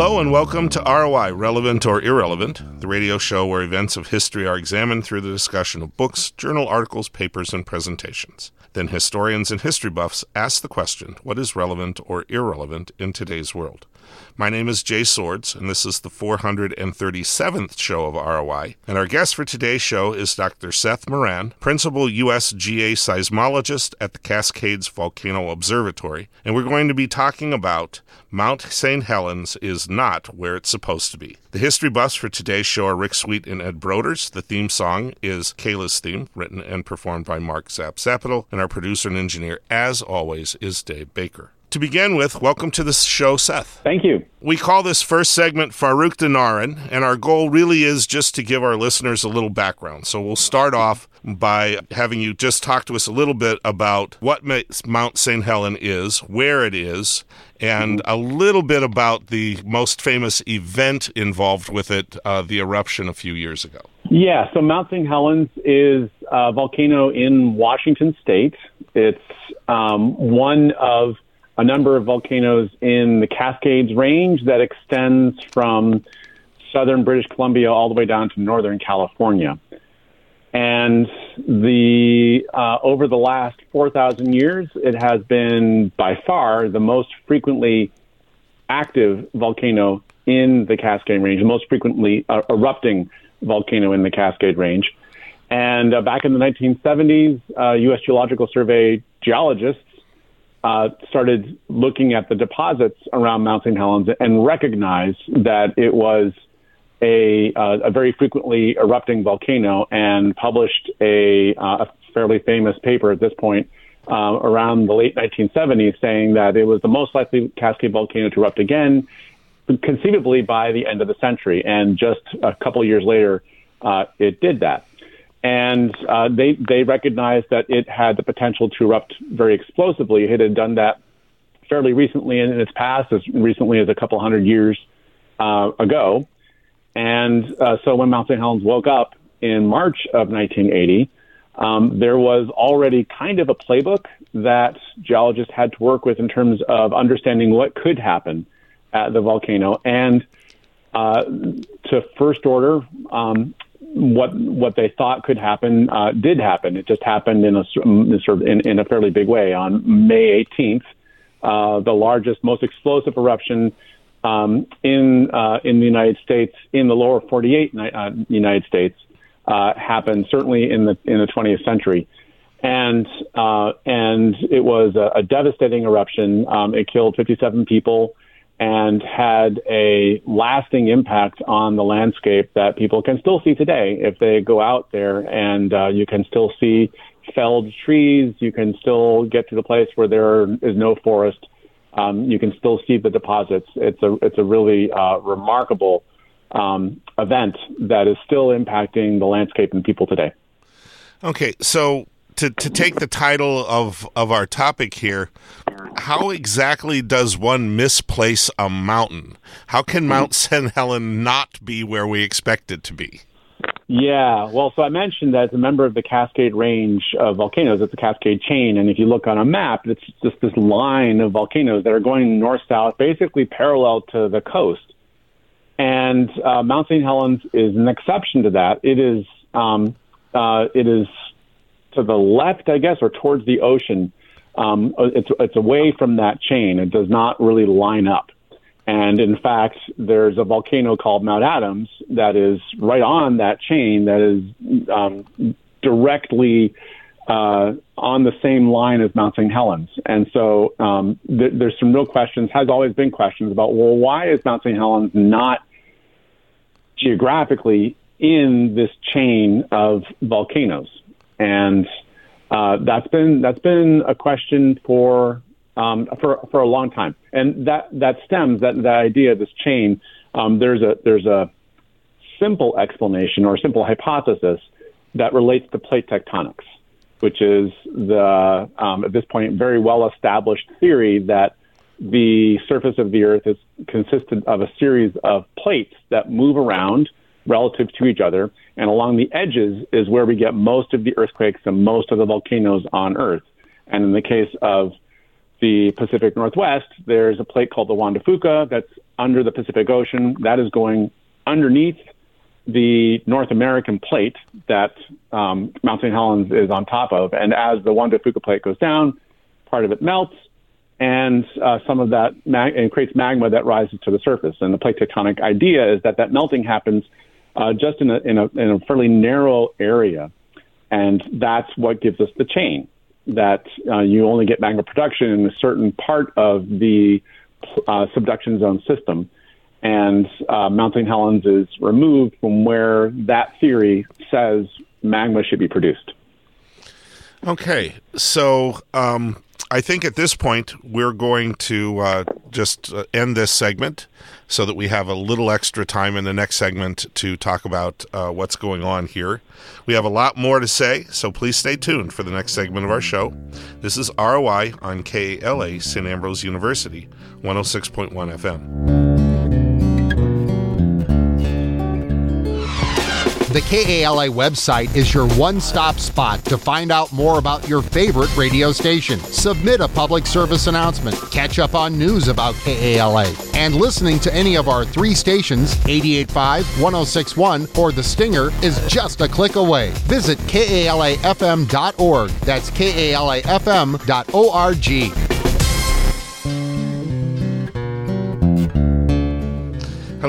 Hello and welcome to ROI, Relevant or Irrelevant, the radio show where events of history are examined through the discussion of books, journal articles, papers, and presentations. Then historians and history buffs ask the question what is relevant or irrelevant in today's world? My name is Jay Swords, and this is the 437th show of ROI. And our guest for today's show is Dr. Seth Moran, Principal USGS Seismologist at the Cascades Volcano Observatory. And we're going to be talking about Mount St. Helens is not where it's supposed to be. The history buffs for today's show are Rick Sweet and Ed Broders. The theme song is Kayla's theme, written and performed by Mark Zap Zapital. And our producer and engineer, as always, is Dave Baker. To begin with, welcome to the show, Seth. Thank you. We call this first segment Farouk Dinarin, and our goal really is just to give our listeners a little background. So we'll start off by having you just talk to us a little bit about what Mount St. Helen is, where it is, and a little bit about the most famous event involved with it, uh, the eruption a few years ago. Yeah, so Mount St. Helens is a volcano in Washington state. It's um, one of a number of volcanoes in the Cascades Range that extends from southern British Columbia all the way down to northern California. And the uh, over the last 4,000 years, it has been by far the most frequently active volcano in the Cascade Range, the most frequently uh, erupting volcano in the Cascade Range. And uh, back in the 1970s, U.S. Uh, Geological Survey geologists uh, started looking at the deposits around Mount St. Helens and recognized that it was a, uh, a very frequently erupting volcano and published a, uh, a fairly famous paper at this point uh, around the late 1970s saying that it was the most likely Cascade volcano to erupt again, conceivably by the end of the century. And just a couple years later, uh, it did that and uh, they they recognized that it had the potential to erupt very explosively. It had done that fairly recently in, its past, as recently as a couple hundred years uh, ago. And uh, so when Mount St. Helens woke up in March of 1980, um, there was already kind of a playbook that geologists had to work with in terms of understanding what could happen at the volcano. And uh, to first order, um, what what they thought could happen uh, did happen. It just happened in a sort of in, in a fairly big way on May 18th. Uh, the largest, most explosive eruption um, in uh, in the United States in the lower 48 uh, United States uh, happened certainly in the in the 20th century, and uh, and it was a, a devastating eruption. Um, it killed 57 people and had a lasting impact on the landscape that people can still see today if they go out there and uh, you can still see felled trees. You can still get to the place where there is no forest. Um, you can still see the deposits. It's a it's a really uh, remarkable um, event that is still impacting the landscape and people today. Okay, so to, to take the title of, of our topic here, how exactly does one misplace a mountain? How can Mount St. Helen not be where we expect it to be? Yeah, well, so I mentioned that as a member of the Cascade Range of volcanoes, it's a Cascade chain, and if you look on a map, it's just this line of volcanoes that are going north south, basically parallel to the coast. And uh, Mount St. Helens is an exception to that. It is um, uh, it is to the left, I guess, or towards the ocean. Um, it's it's away from that chain. It does not really line up. And in fact, there's a volcano called Mount Adams that is right on that chain that is um, directly uh, on the same line as Mount St. Helens. And so um, th- there's some real questions, has always been questions about, well, why is Mount St. Helens not geographically in this chain of volcanoes? and uh, that's been that's been a question for um, for for a long time, and that that stems that that idea, this chain. Um, there's a there's a simple explanation or a simple hypothesis that relates to plate tectonics, which is the um, at this point very well established theory that the surface of the Earth is consisted of a series of plates that move around relative to each other. And along the edges is where we get most of the earthquakes and most of the volcanoes on Earth. And in the case of the Pacific Northwest, there's a plate called the Juan de Fuca that's under the Pacific Ocean. That is going underneath the North American plate that um, Mount St. Helens is on top of. And as the Juan de Fuca plate goes down, part of it melts, and uh, some of that mag- and creates magma that rises to the surface. And the plate tectonic idea is that that melting happens uh, just in a, in a in a fairly narrow area, and that's what gives us the chain. That uh, you only get magma production in a certain part of the uh, subduction zone system and uh, Mount St. Helens is removed from where that theory says magma should be produced. Okay, so um, I think at this point we're going to uh, just uh, end this segment so that we have a little extra time in the next segment to talk about uh, what's going on here. We have a lot more to say, so please stay tuned for the next segment of our show. This is ROI on KALA St. Ambrose University, 106.1 FM. The KALA website is your one stop spot to find out more about your favorite radio station. Submit a public service announcement, catch up on news about KALA, and listening to any of our three stations 885, 1061, or The Stinger is just a click away. Visit KALAFM.org. That's KALAFM.org.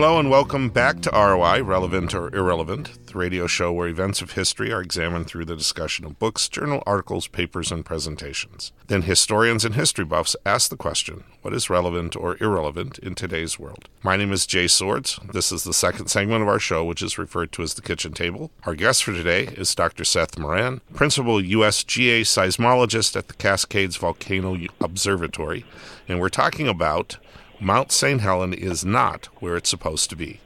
Hello and welcome back to ROI, Relevant or Irrelevant, the radio show where events of history are examined through the discussion of books, journal articles, papers, and presentations. Then historians and history buffs ask the question what is relevant or irrelevant in today's world? My name is Jay Swords. This is the second segment of our show, which is referred to as the kitchen table. Our guest for today is Dr. Seth Moran, principal USGS seismologist at the Cascades Volcano Observatory, and we're talking about Mount St. Helen is not where it's supposed to be.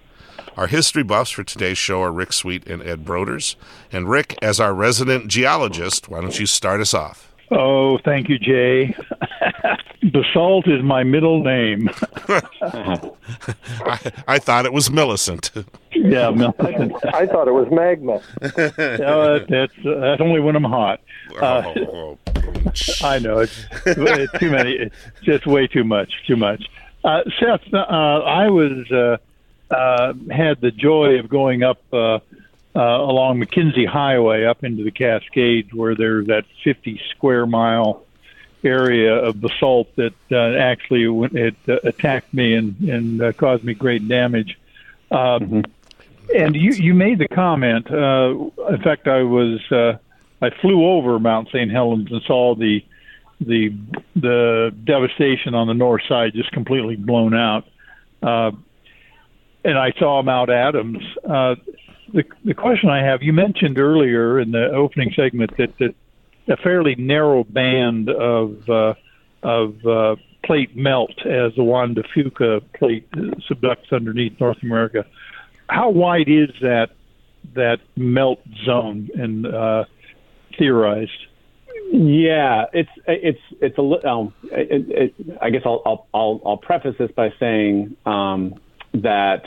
Our history buffs for today's show are Rick Sweet and Ed Broders. And Rick, as our resident geologist, why don't you start us off? Oh, thank you, Jay. Basalt is my middle name. I, I, thought it was Millicent. Yeah, Millicent. I thought it was magma. uh, that's that's only when I'm hot. Uh, oh, I know it's, it's too many. It's just way too much. Too much. Uh, Seth, uh, I was uh, uh, had the joy of going up uh, uh, along McKenzie Highway up into the Cascades, where there's that 50 square mile area of basalt that uh, actually it uh, attacked me and and uh, caused me great damage. Uh, mm-hmm. And you you made the comment. Uh, in fact, I was uh, I flew over Mount St. Helens and saw the the the devastation on the north side just completely blown out. Uh, and I saw Mount Adams. Uh, the the question I have, you mentioned earlier in the opening segment that, that a fairly narrow band of uh, of uh, plate melt as the Juan de Fuca plate subducts underneath North America. How wide is that that melt zone and uh, theorized? Yeah, it's it's it's a little. um, it, it, I guess I'll, I'll I'll I'll preface this by saying um, that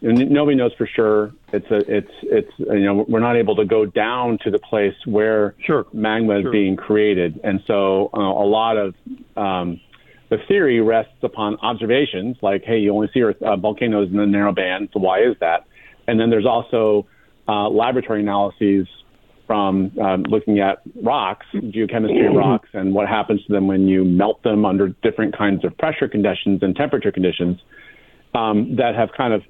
nobody knows for sure. It's a it's it's you know we're not able to go down to the place where sure. magma sure. is being created, and so uh, a lot of um, the theory rests upon observations, like hey, you only see Earth, uh, volcanoes in the narrow band, so why is that? And then there's also uh, laboratory analyses from um, looking at rocks, geochemistry of rocks, and what happens to them when you melt them under different kinds of pressure conditions and temperature conditions um, that have kind of,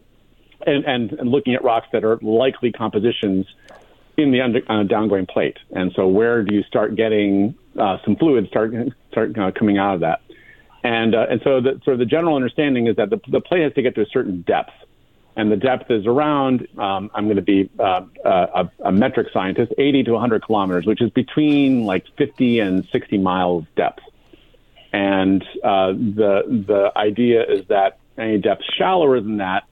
and, and, and, looking at rocks that are likely compositions in the under, uh, downgoing plate. And so, where do you start getting uh, some fluids start start uh, coming out of that? And uh, and so, the, sort of the general understanding is that the, the plate has to get to a certain depth and the depth is around, um, I'm going to be uh, uh, a, a, metric scientist, 80 to 100 kilometers, which is between like 50 and 60 miles depth. And uh, the the idea is that any depth shallower than that,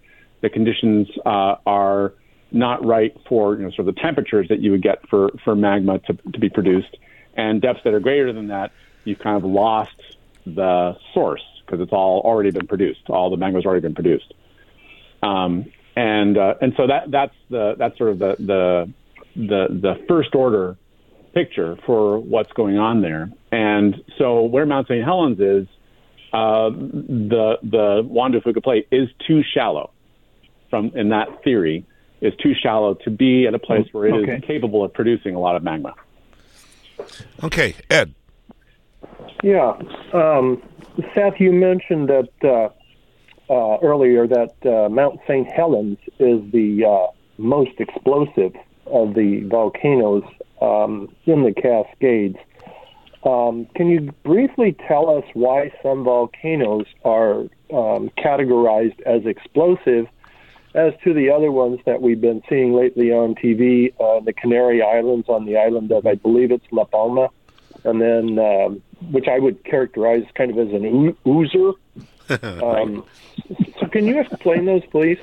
the conditions uh, are not right for you know sort of the temperatures that you would get for for magma to, to be produced. And depths that are greater than that, you've kind of lost the source because it's all already been produced. All the magma's already been produced. Um, and uh, and so that that's the that's sort of the the the, the first order picture for what's going on there. and so where Mount St. Helens is, uh, the the Juan de Fuca plate is too shallow. From in that theory, is too shallow to be at a place where it okay. is capable of producing a lot of magma. Okay, Ed. Yeah, um, Seth, you mentioned that uh, uh, earlier that uh, Mount St. Helens is the uh, most explosive of the volcanoes um, in the Cascades. Um, can you briefly tell us why some volcanoes are um, categorized as explosive as to the other ones that we've been seeing lately on TV, uh, the Canary Islands on the island of, I believe it's La Palma, and then, um, which I would characterize kind of as an oozer. Um, so, can you explain those, please?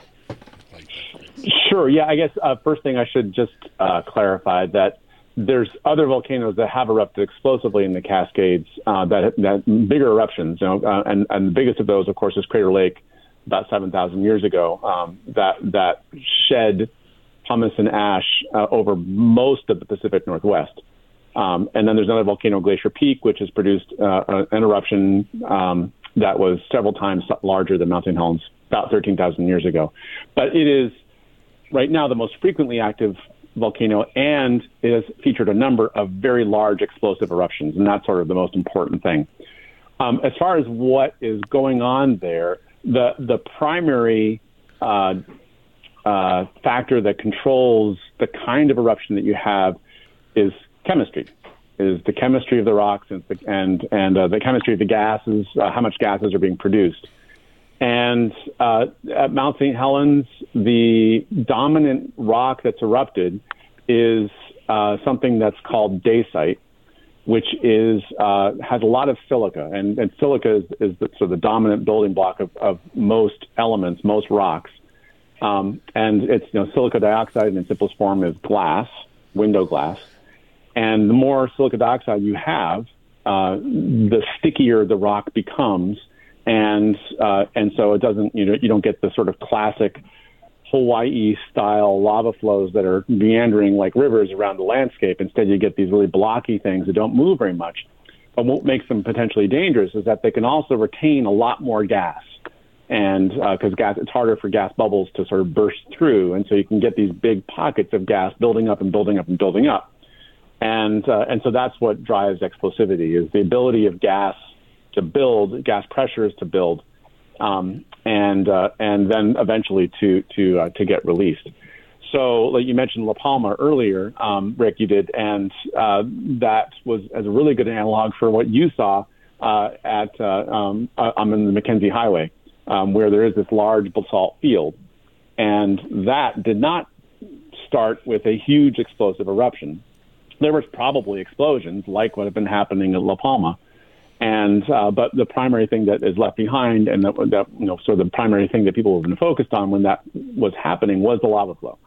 Sure. Yeah, I guess uh, first thing I should just uh, clarify that there's other volcanoes that have erupted explosively in the Cascades uh, that that bigger eruptions. You know, uh, and and the biggest of those, of course, is Crater Lake, about 7,000 years ago, um, that that shed pumice and ash uh, over most of the Pacific Northwest. Um, and then there's another volcano, Glacier Peak, which has produced uh, an eruption um, that was several times larger than Mount St. Helens about 13,000 years ago. But it is right now the most frequently active volcano and it has featured a number of very large explosive eruptions, and that's sort of the most important thing. Um, as far as what is going on there, the the primary uh, uh, factor that controls the kind of eruption that you have is chemistry, is the chemistry of the rocks and the, and and uh, the chemistry of the gases, uh, how much gases are being produced. And uh, at Mount St. Helens, the dominant rock that's erupted is uh, something that's called dacite, which is uh, has a lot of silica, and, and silica is, is the, sort of the dominant building block of, of most elements, most rocks. Um, and it's you know silica dioxide in its simplest form is glass, window glass, and the more silica dioxide you have, uh, the stickier the rock becomes, and uh, and so it doesn't you know you don't get the sort of classic Hawaii style lava flows that are meandering like rivers around the landscape. Instead, you get these really blocky things that don't move very much. But what makes them potentially dangerous is that they can also retain a lot more gas. And because uh, gas, it's harder for gas bubbles to sort of burst through. And so you can get these big pockets of gas building up and building up and building up. And, uh, and so that's what drives explosivity is the ability of gas to build, gas pressures to build um, and uh, and then eventually to to uh, to get released. So, like you mentioned La Palma earlier, um, Rick, you did, and uh, that was as a really good analog for what you saw uh, at uh, um, I'm in the McKenzie Highway, um, where there is this large basalt field, and that did not start with a huge explosive eruption. There was probably explosions like what had been happening at La Palma, and uh, but the primary thing that is left behind, and that, that you know, sort of the primary thing that people have been focused on when that was happening was the lava flow.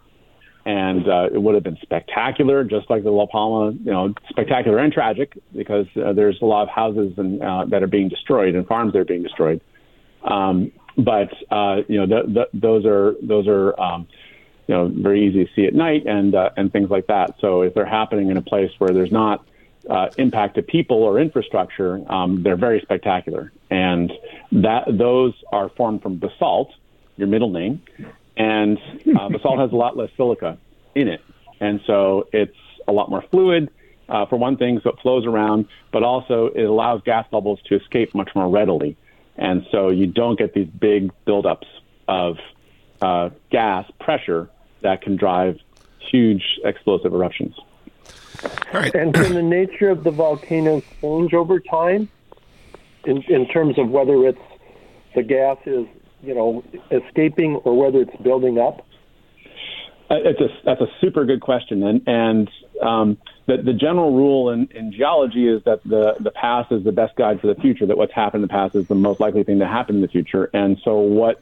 And uh, it would have been spectacular, just like the La Palma, you know, spectacular and tragic because uh, there's a lot of houses and uh, that are being destroyed and farms that are being destroyed. Um, but uh, you know, the, the, those are those are um, you know very easy to see at night and uh, and things like that. So if they're happening in a place where there's not uh, impact to people or infrastructure, um, they're very spectacular. And that those are formed from basalt, your middle name, and uh, basalt has a lot less silica in it, and so it's a lot more fluid. Uh, for one thing, so it flows around, but also it allows gas bubbles to escape much more readily, and so you don't get these big buildups of uh, gas pressure that can drive huge explosive eruptions. Right. And can the nature of the volcano change over time in, in terms of whether it's the gas is, you know, escaping or whether it's building up? Uh, it's a, that's a super good question. And, and um, the, the general rule in, in geology is that the, the past is the best guide for the future, that what's happened in the past is the most likely thing to happen in the future. And so what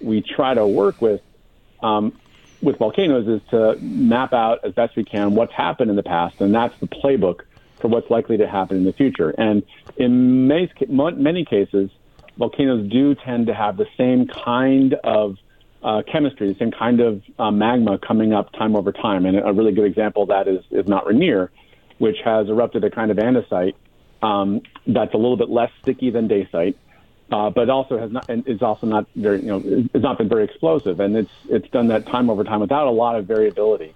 we try to work with um, with volcanoes is to map out as best we can what's happened in the past, and that's the playbook for what's likely to happen in the future. And in many, many cases, volcanoes do tend to have the same kind of uh, chemistry, the same kind of uh, magma coming up time over time. And a really good example of that is, is Mount Rainier, which has erupted a kind of andesite um, that's a little bit less sticky than dacite, uh, but also has not and is also not very you know it's not been very explosive, and it's it's done that time over time without a lot of variability.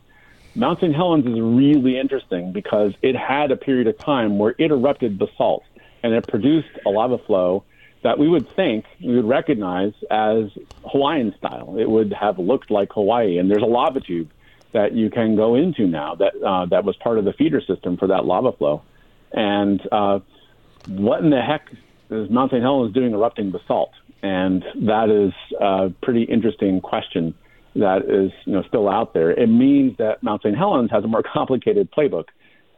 Mount St. Helens is really interesting because it had a period of time where it erupted basalt and it produced a lava flow that we would think we would recognize as Hawaiian style. It would have looked like Hawaii, and there's a lava tube that you can go into now that uh, that was part of the feeder system for that lava flow. And uh, what in the heck is Mount St. Helens doing erupting basalt? And that is a pretty interesting question that is you know still out there. It means that Mount St. Helens has a more complicated playbook,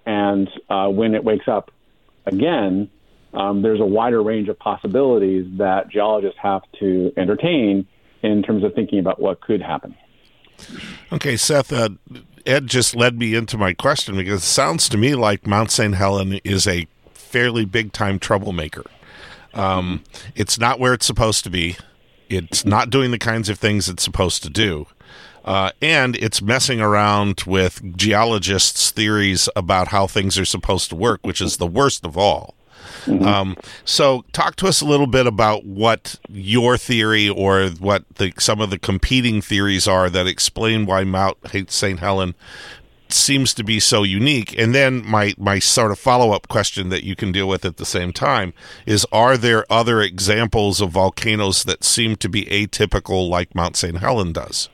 and uh, when it wakes up again, um, there's a wider range of possibilities that geologists have to entertain in terms of thinking about what could happen. Okay, Seth. Uh, Ed just led me into my question because it sounds to me like Mount St. Helens is a fairly big time troublemaker. Um, it's not where it's supposed to be. It's not doing the kinds of things it's supposed to do. Uh, and it's messing around with geologists' theories about how things are supposed to work, which is the worst of all. Mm-hmm. Um, so, talk to us a little bit about what your theory or what the, some of the competing theories are that explain why Mount hates St. Helen seems to be so unique. And then my my sort of follow up question that you can deal with at the same time is: Are there other examples of volcanoes that seem to be atypical, like Mount St. Helen does?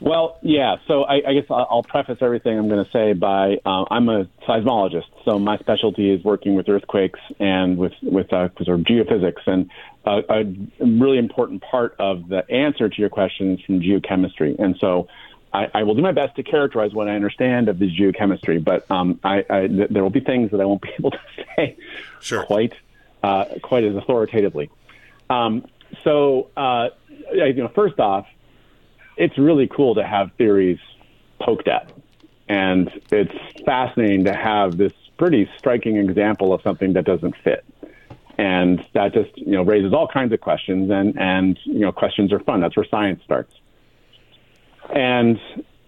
Well, yeah. So I, I guess I'll preface everything I'm going to say by uh, I'm a seismologist, so my specialty is working with earthquakes and with with uh, sort of geophysics, and uh, a really important part of the answer to your question is from geochemistry. And so I, I will do my best to characterize what I understand of the geochemistry, but um, I, I, th- there will be things that I won't be able to say sure. quite uh, quite as authoritatively. Um, so, uh, you know, first off, it's really cool to have theories poked at. And it's fascinating to have this pretty striking example of something that doesn't fit. And that just, you know, raises all kinds of questions and, and, you know, questions are fun. That's where science starts. And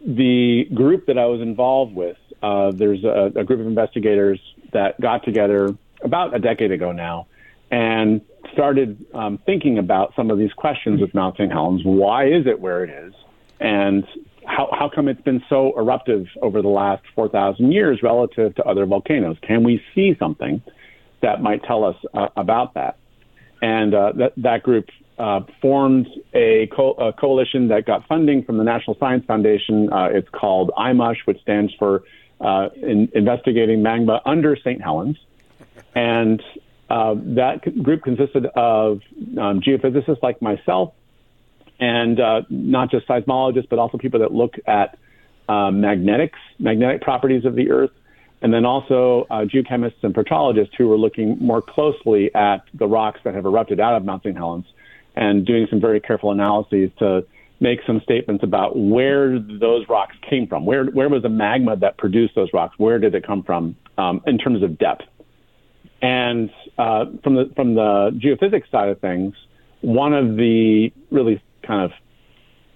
the group that I was involved with, uh, there's a, a group of investigators that got together about a decade ago now and started um, thinking about some of these questions with Mount St. Helens. Why is it where it is? And how, how come it's been so eruptive over the last 4,000 years relative to other volcanoes? Can we see something that might tell us uh, about that? And uh, that, that group uh, formed a, co- a, coalition that got funding from the National Science Foundation. Uh, it's called IMUSH, which stands for uh, in Investigating Magma Under St. Helens. And uh, that group consisted of um, geophysicists like myself, and uh, not just seismologists, but also people that look at uh, magnetics, magnetic properties of the Earth, and then also uh, geochemists and petrologists who were looking more closely at the rocks that have erupted out of Mount St. Helens and doing some very careful analyses to make some statements about where those rocks came from. Where where was the magma that produced those rocks? Where did it come from um, in terms of depth? And uh, from the from the geophysics side of things, one of the really kind of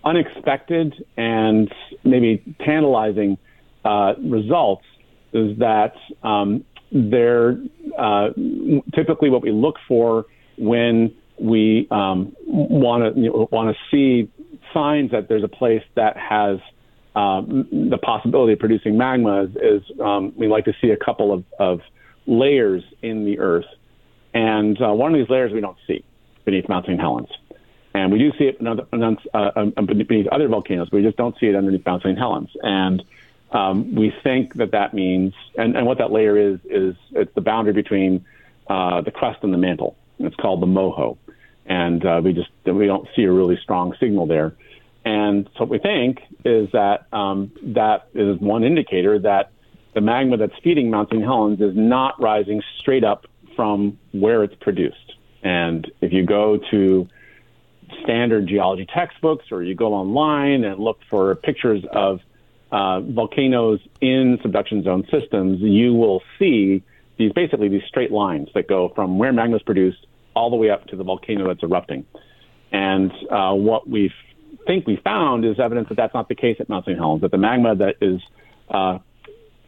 unexpected and maybe tantalizing uh, results is that um, they're uh, typically what we look for when we want to want to see signs that there's a place that has um, the possibility of producing magma is, is um, we like to see a couple of, of layers in the earth, and uh, one of these layers we don't see beneath Mount St. Helens. And we do see it uh, beneath other volcanoes, but we just don't see it underneath Mount St. Helens. And um, we think that that means, and, and what that layer is, is it's the boundary between uh, the crust and the mantle. It's called the MOHO. And uh, we just we don't see a really strong signal there. And so what we think is that um, that is one indicator that the magma that's feeding Mount St. Helens is not rising straight up from where it's produced. And if you go to standard geology textbooks or you go online and look for pictures of uh, volcanoes in subduction zone systems, you will see these basically these straight lines that go from where magma is produced all the way up to the volcano that's erupting. And uh, what we think we found is evidence that that's not the case at Mount St. Helens, that the magma that is uh,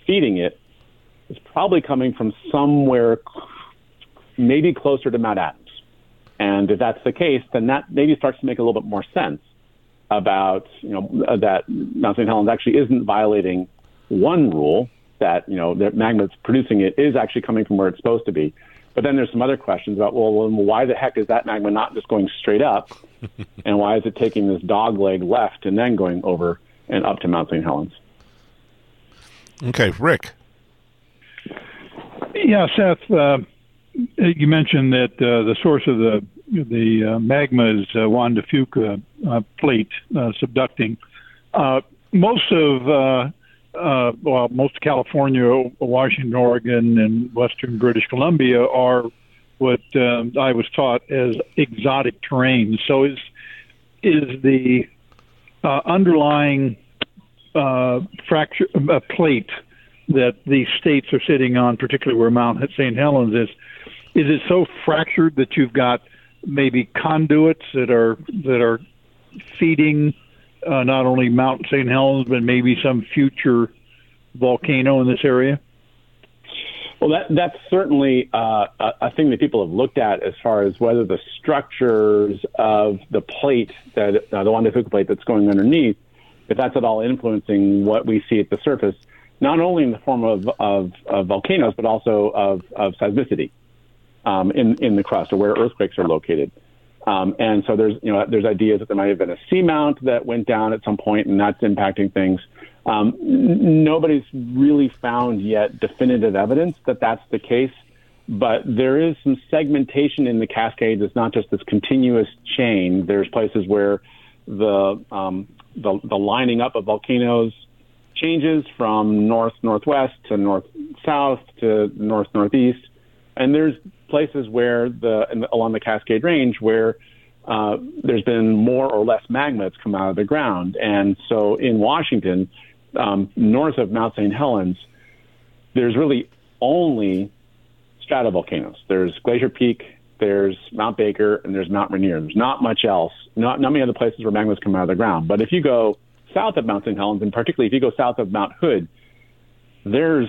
feeding it is probably coming from somewhere maybe closer to Mount Adams. And if that's the case, then that maybe starts to make a little bit more sense about you know that Mount St. Helens actually isn't violating one rule that you know the magma that's producing it is actually coming from where it's supposed to be. But then there's some other questions about well, well why the heck is that magma not just going straight up, and why is it taking this dog leg left and then going over and up to Mount St. Helens? Okay, Rick. Yeah, Seth. Uh, you mentioned that uh, the source of the the uh, magma is uh, Juan de Fuca uh, plate uh, subducting. Uh, most of uh, well, most of California, Washington, Oregon, and western British Columbia are what uh, I was taught as exotic terrane. So is is the uh, underlying uh, fracture uh, plate that these states are sitting on, particularly where Mount St. Helens is, is it so fractured that you've got maybe conduits that are that are feeding uh, not only Mount St. Helens but maybe some future volcano in this area? Well, that that's certainly uh, a, thing that people have looked at as far as whether the structures of the plate that uh, the Juan de Fuca plate that's going underneath, if that's at all influencing what we see at the surface, not only in the form of, of, of volcanoes but also of, of seismicity um, in in the crust or where earthquakes are located. Um, and so there's you know there's ideas that there might have been a seamount that went down at some point and that's impacting things. Um, n- nobody's really found yet definitive evidence that that's the case, but there is some segmentation in the Cascades. It's not just this continuous chain. There's places where the um, the, the lining up of volcanoes changes from north northwest to north south to north northeast, and there's places where the, along the Cascade Range where uh, there's been more or less magma that's come out of the ground. And so in Washington, um, north of Mount St. Helens, there's really only stratovolcanoes. There's Glacier Peak, there's Mount Baker, and there's Mount Rainier. There's not much else, not, not many other places where magma's come out of the ground. But if you go south of Mount St. Helens, and particularly if you go south of Mount Hood, there's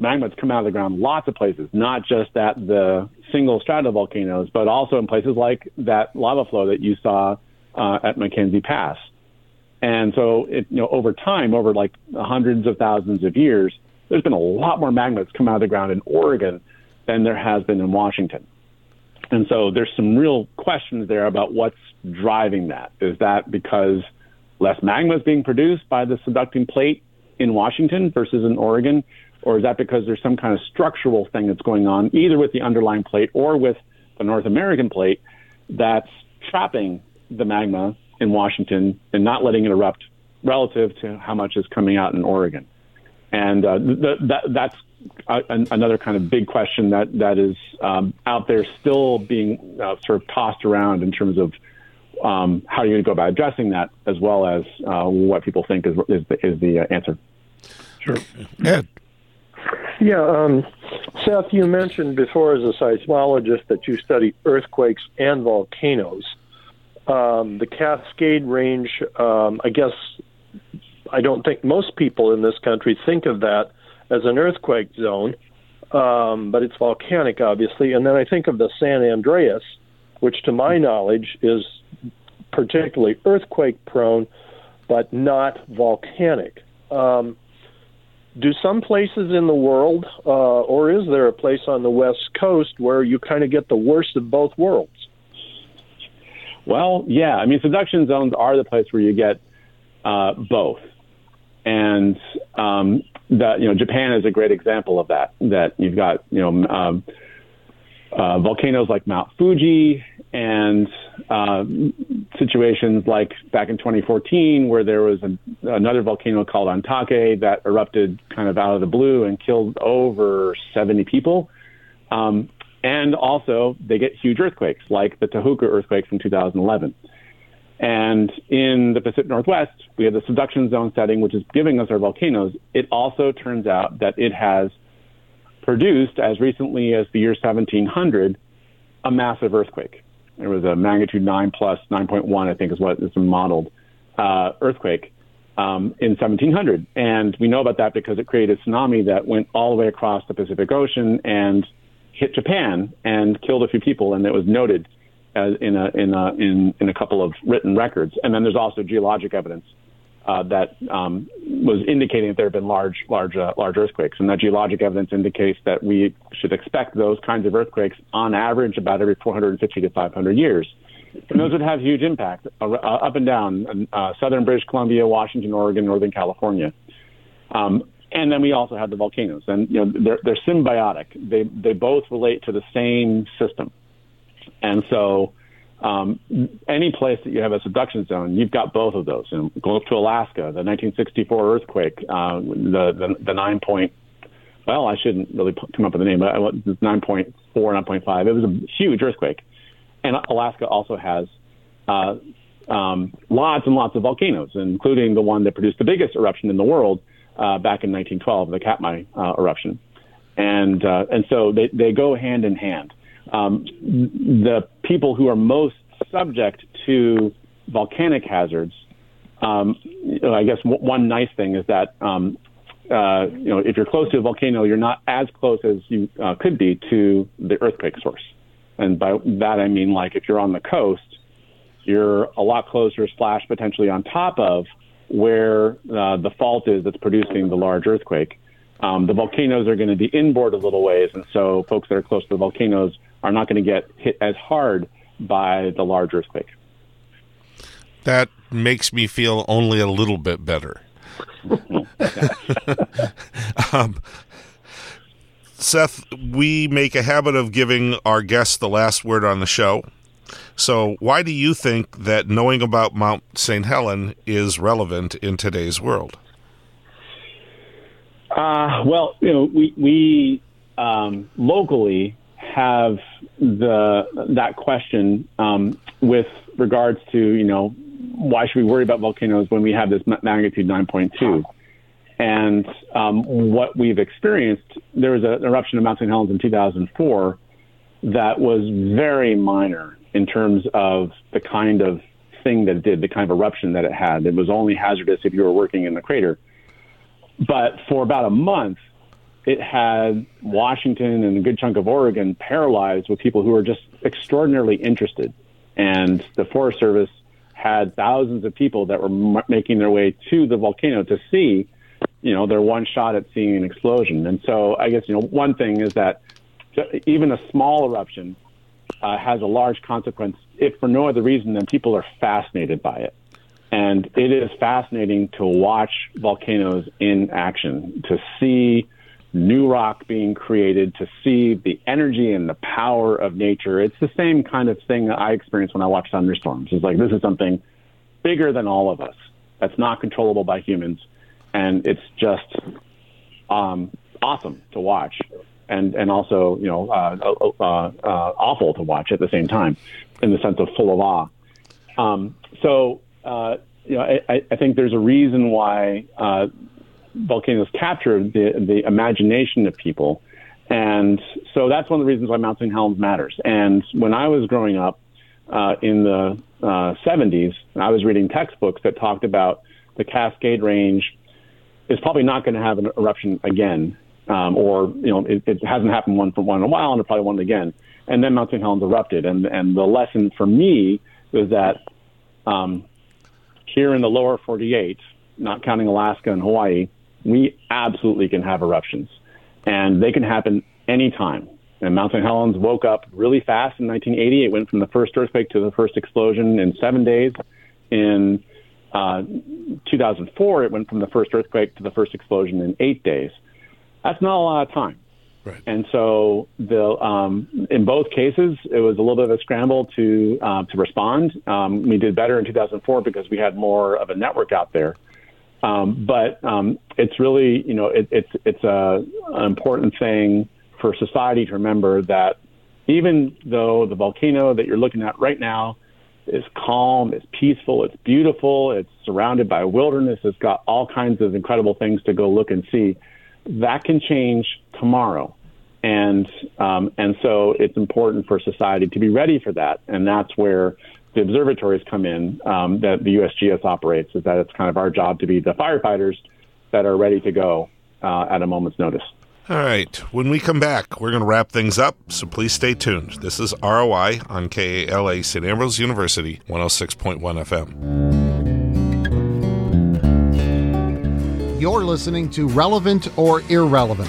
magma that's come out of the ground lots of places, not just at the single stratovolcanoes, but also in places like that lava flow that you saw uh, at McKenzie Pass. And so, it, you know, over time, over like hundreds of thousands of years, there's been a lot more magma come out of the ground in Oregon than there has been in Washington. And so there's some real questions there about what's driving that. Is that because less magma is being produced by the subducting plate in Washington versus in Oregon? Or is that because there's some kind of structural thing that's going on, either with the underlying plate or with the North American plate, that's trapping the magma in Washington and not letting it erupt relative to how much is coming out in Oregon? And uh, th- that, that's a, another kind of big question that, that is um, out there still being uh, sort of tossed around in terms of um, how you're going to go about addressing that, as well as uh, what people think is, is the, is the uh, answer. Sure. Ed. Yeah, um, Seth, you mentioned before as a seismologist that you study earthquakes and volcanoes. Um, the Cascade Range, um, I guess, I don't think most people in this country think of that as an earthquake zone, um, but it's volcanic, obviously. And then I think of the San Andreas, which to my knowledge is particularly earthquake prone, but not volcanic. Um, do some places in the world, uh, or is there a place on the West Coast where you kind of get the worst of both worlds? Well, yeah. I mean, subduction zones are the place where you get uh, both, and um, that you know, Japan is a great example of that. That you've got you know. Um, uh, volcanoes like Mount Fuji and uh, situations like back in 2014 where there was another volcano called Ontake that erupted kind of out of the blue and killed over 70 people. Um, and also, they get huge earthquakes like the Tohoku earthquake from 2011. And in the Pacific Northwest, we have the subduction zone setting, which is giving us our volcanoes. It also turns out that it has produced, as recently as the year 1700, a massive earthquake. It was a magnitude 9 plus 9.1, I think is what is modeled uh, earthquake um, in 1700. And we know about that because it created a tsunami that went all the way across the Pacific Ocean and hit Japan and killed a few people, and it was noted as in a in a in, in a couple of written records. And then there's also geologic evidence uh, that um, was indicating that there have been large large uh, large earthquakes, and that geologic evidence indicates that we should expect those kinds of earthquakes on average about every 450 to 500 years. And those would have huge impact uh, up and down uh, southern British Columbia, Washington, Oregon, Northern California. Um, and then we also have the volcanoes, and you know they're, they're symbiotic. They they both relate to the same system, and so um, any place that you have a subduction zone, you've got both of those. And go up to Alaska, the 1964 earthquake, uh, the, the the nine point. Well, I shouldn't really come up with a name, but it was 9.4, 9.5. It was a huge earthquake, and Alaska also has uh, um, lots and lots of volcanoes, including the one that produced the biggest eruption in the world uh, back in 1912, the Katmai uh, eruption, and uh, and so they they go hand in hand. Um, the people who are most subject to volcanic hazards, um, I guess w- one nice thing is that um, uh, you know if you're close to a volcano, you're not as close as you uh, could be to the earthquake source. And by that I mean like if you're on the coast, you're a lot closer slash potentially on top of where uh, the fault is that's producing the large earthquake. Um, the volcanoes are going to be inboard a little ways, and so folks that are close to the volcanoes are not going to get hit as hard by the large earthquake. That makes me feel only a little bit better. um, Seth, we make a habit of giving our guests the last word on the show. So, why do you think that knowing about Mount St. Helen is relevant in today's world? Uh, well, you know, we, we um, locally have the that question um, with regards to you know why should we worry about volcanoes when we have this magnitude 9.2? And um, what we've experienced, there was an eruption of Mount St. Helens in 2004 that was very minor in terms of the kind of thing that it did, the kind of eruption that it had. It was only hazardous if you were working in the crater. But for about a month, it had Washington and a good chunk of Oregon paralyzed with people who were just extraordinarily interested. And the Forest Service had thousands of people that were making their way to the volcano to see, you know, their one shot at seeing an explosion. And so I guess, you know, one thing is that even a small eruption uh, has a large consequence, if for no other reason than people are fascinated by it. And it is fascinating to watch volcanoes in action, to see new rock being created, to see the energy and the power of nature. It's the same kind of thing that I experience when I watch thunderstorms. It's like this is something bigger than all of us that's not controllable by humans. And it's just um, awesome to watch and and also you know uh, uh, uh, uh, awful to watch at the same time, in the sense of full of awe. Um, so uh, you know I, I, think there's a reason why uh, volcanoes capture the the imagination of people, and so that's one of the reasons why Mount St. Helens matters. And when I was growing up in the 70s, I was reading textbooks that talked about the Cascade Range is probably not going to have an eruption again um, or you know it, it, hasn't happened one for one in a while, and it probably won't again. And then Mount St. Helens erupted, and and the lesson for me was that um, here in the lower 48, not counting Alaska and Hawaii, we absolutely can have eruptions, and they can happen anytime. And Mount St. Helens woke up really fast in 1980. It went from the first earthquake to the first explosion in seven days. In uh, 2004, it went from the first earthquake to the first explosion in eight days. That's not a lot of time. Right. And so the um, in both cases, it was a little bit of a scramble to uh, to respond. Um, we did better in 2004 because we had more of a network out there. Um, but um, it's really, you know, it, it's it's a, an important thing for society to remember that even though the volcano that you're looking at right now is calm, it's peaceful, it's beautiful, it's surrounded by wilderness, it's got all kinds of incredible things to go look and see that can change tomorrow. And um, and so it's important for society to be ready for that, and that's where the observatories come in um, that the USGS operates. Is that it's kind of our job to be the firefighters that are ready to go uh, at a moment's notice. All right. When we come back, we're going to wrap things up, so please stay tuned. This is ROI on KALA St. Ambrose University, 106.1 FM. You're listening to Relevant or Irrelevant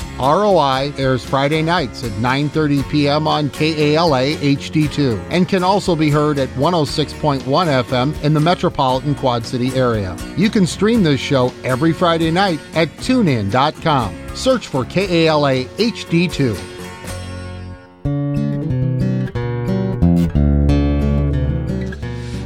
ROI airs Friday nights at 9:30 p.m. on KALA HD2 and can also be heard at 106.1 FM in the metropolitan Quad City area. You can stream this show every Friday night at tunein.com. Search for KALA HD2.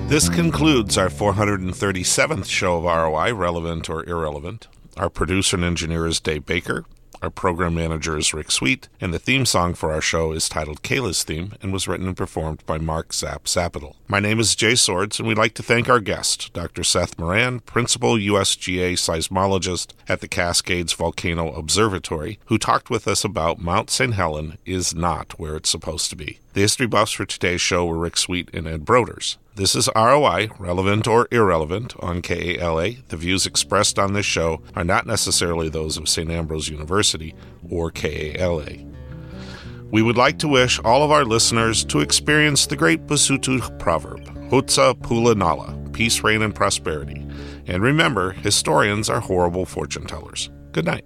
This concludes our 437th show of ROI, Relevant or Irrelevant. Our producer and engineer is Dave Baker. Our program manager is Rick Sweet, and the theme song for our show is titled Kayla's Theme and was written and performed by Mark Zapp Zapital. My name is Jay Swords, and we'd like to thank our guest, Dr. Seth Moran, Principal USGS Seismologist at the Cascades Volcano Observatory, who talked with us about Mount St. Helens is not where it's supposed to be. The history buffs for today's show were Rick Sweet and Ed Broders. This is ROI, relevant or irrelevant, on KALA. The views expressed on this show are not necessarily those of St. Ambrose University or KALA. We would like to wish all of our listeners to experience the great Basotho proverb, Khotso Pula Nala, peace, rain, and prosperity. And remember, historians are horrible fortune tellers. Good night.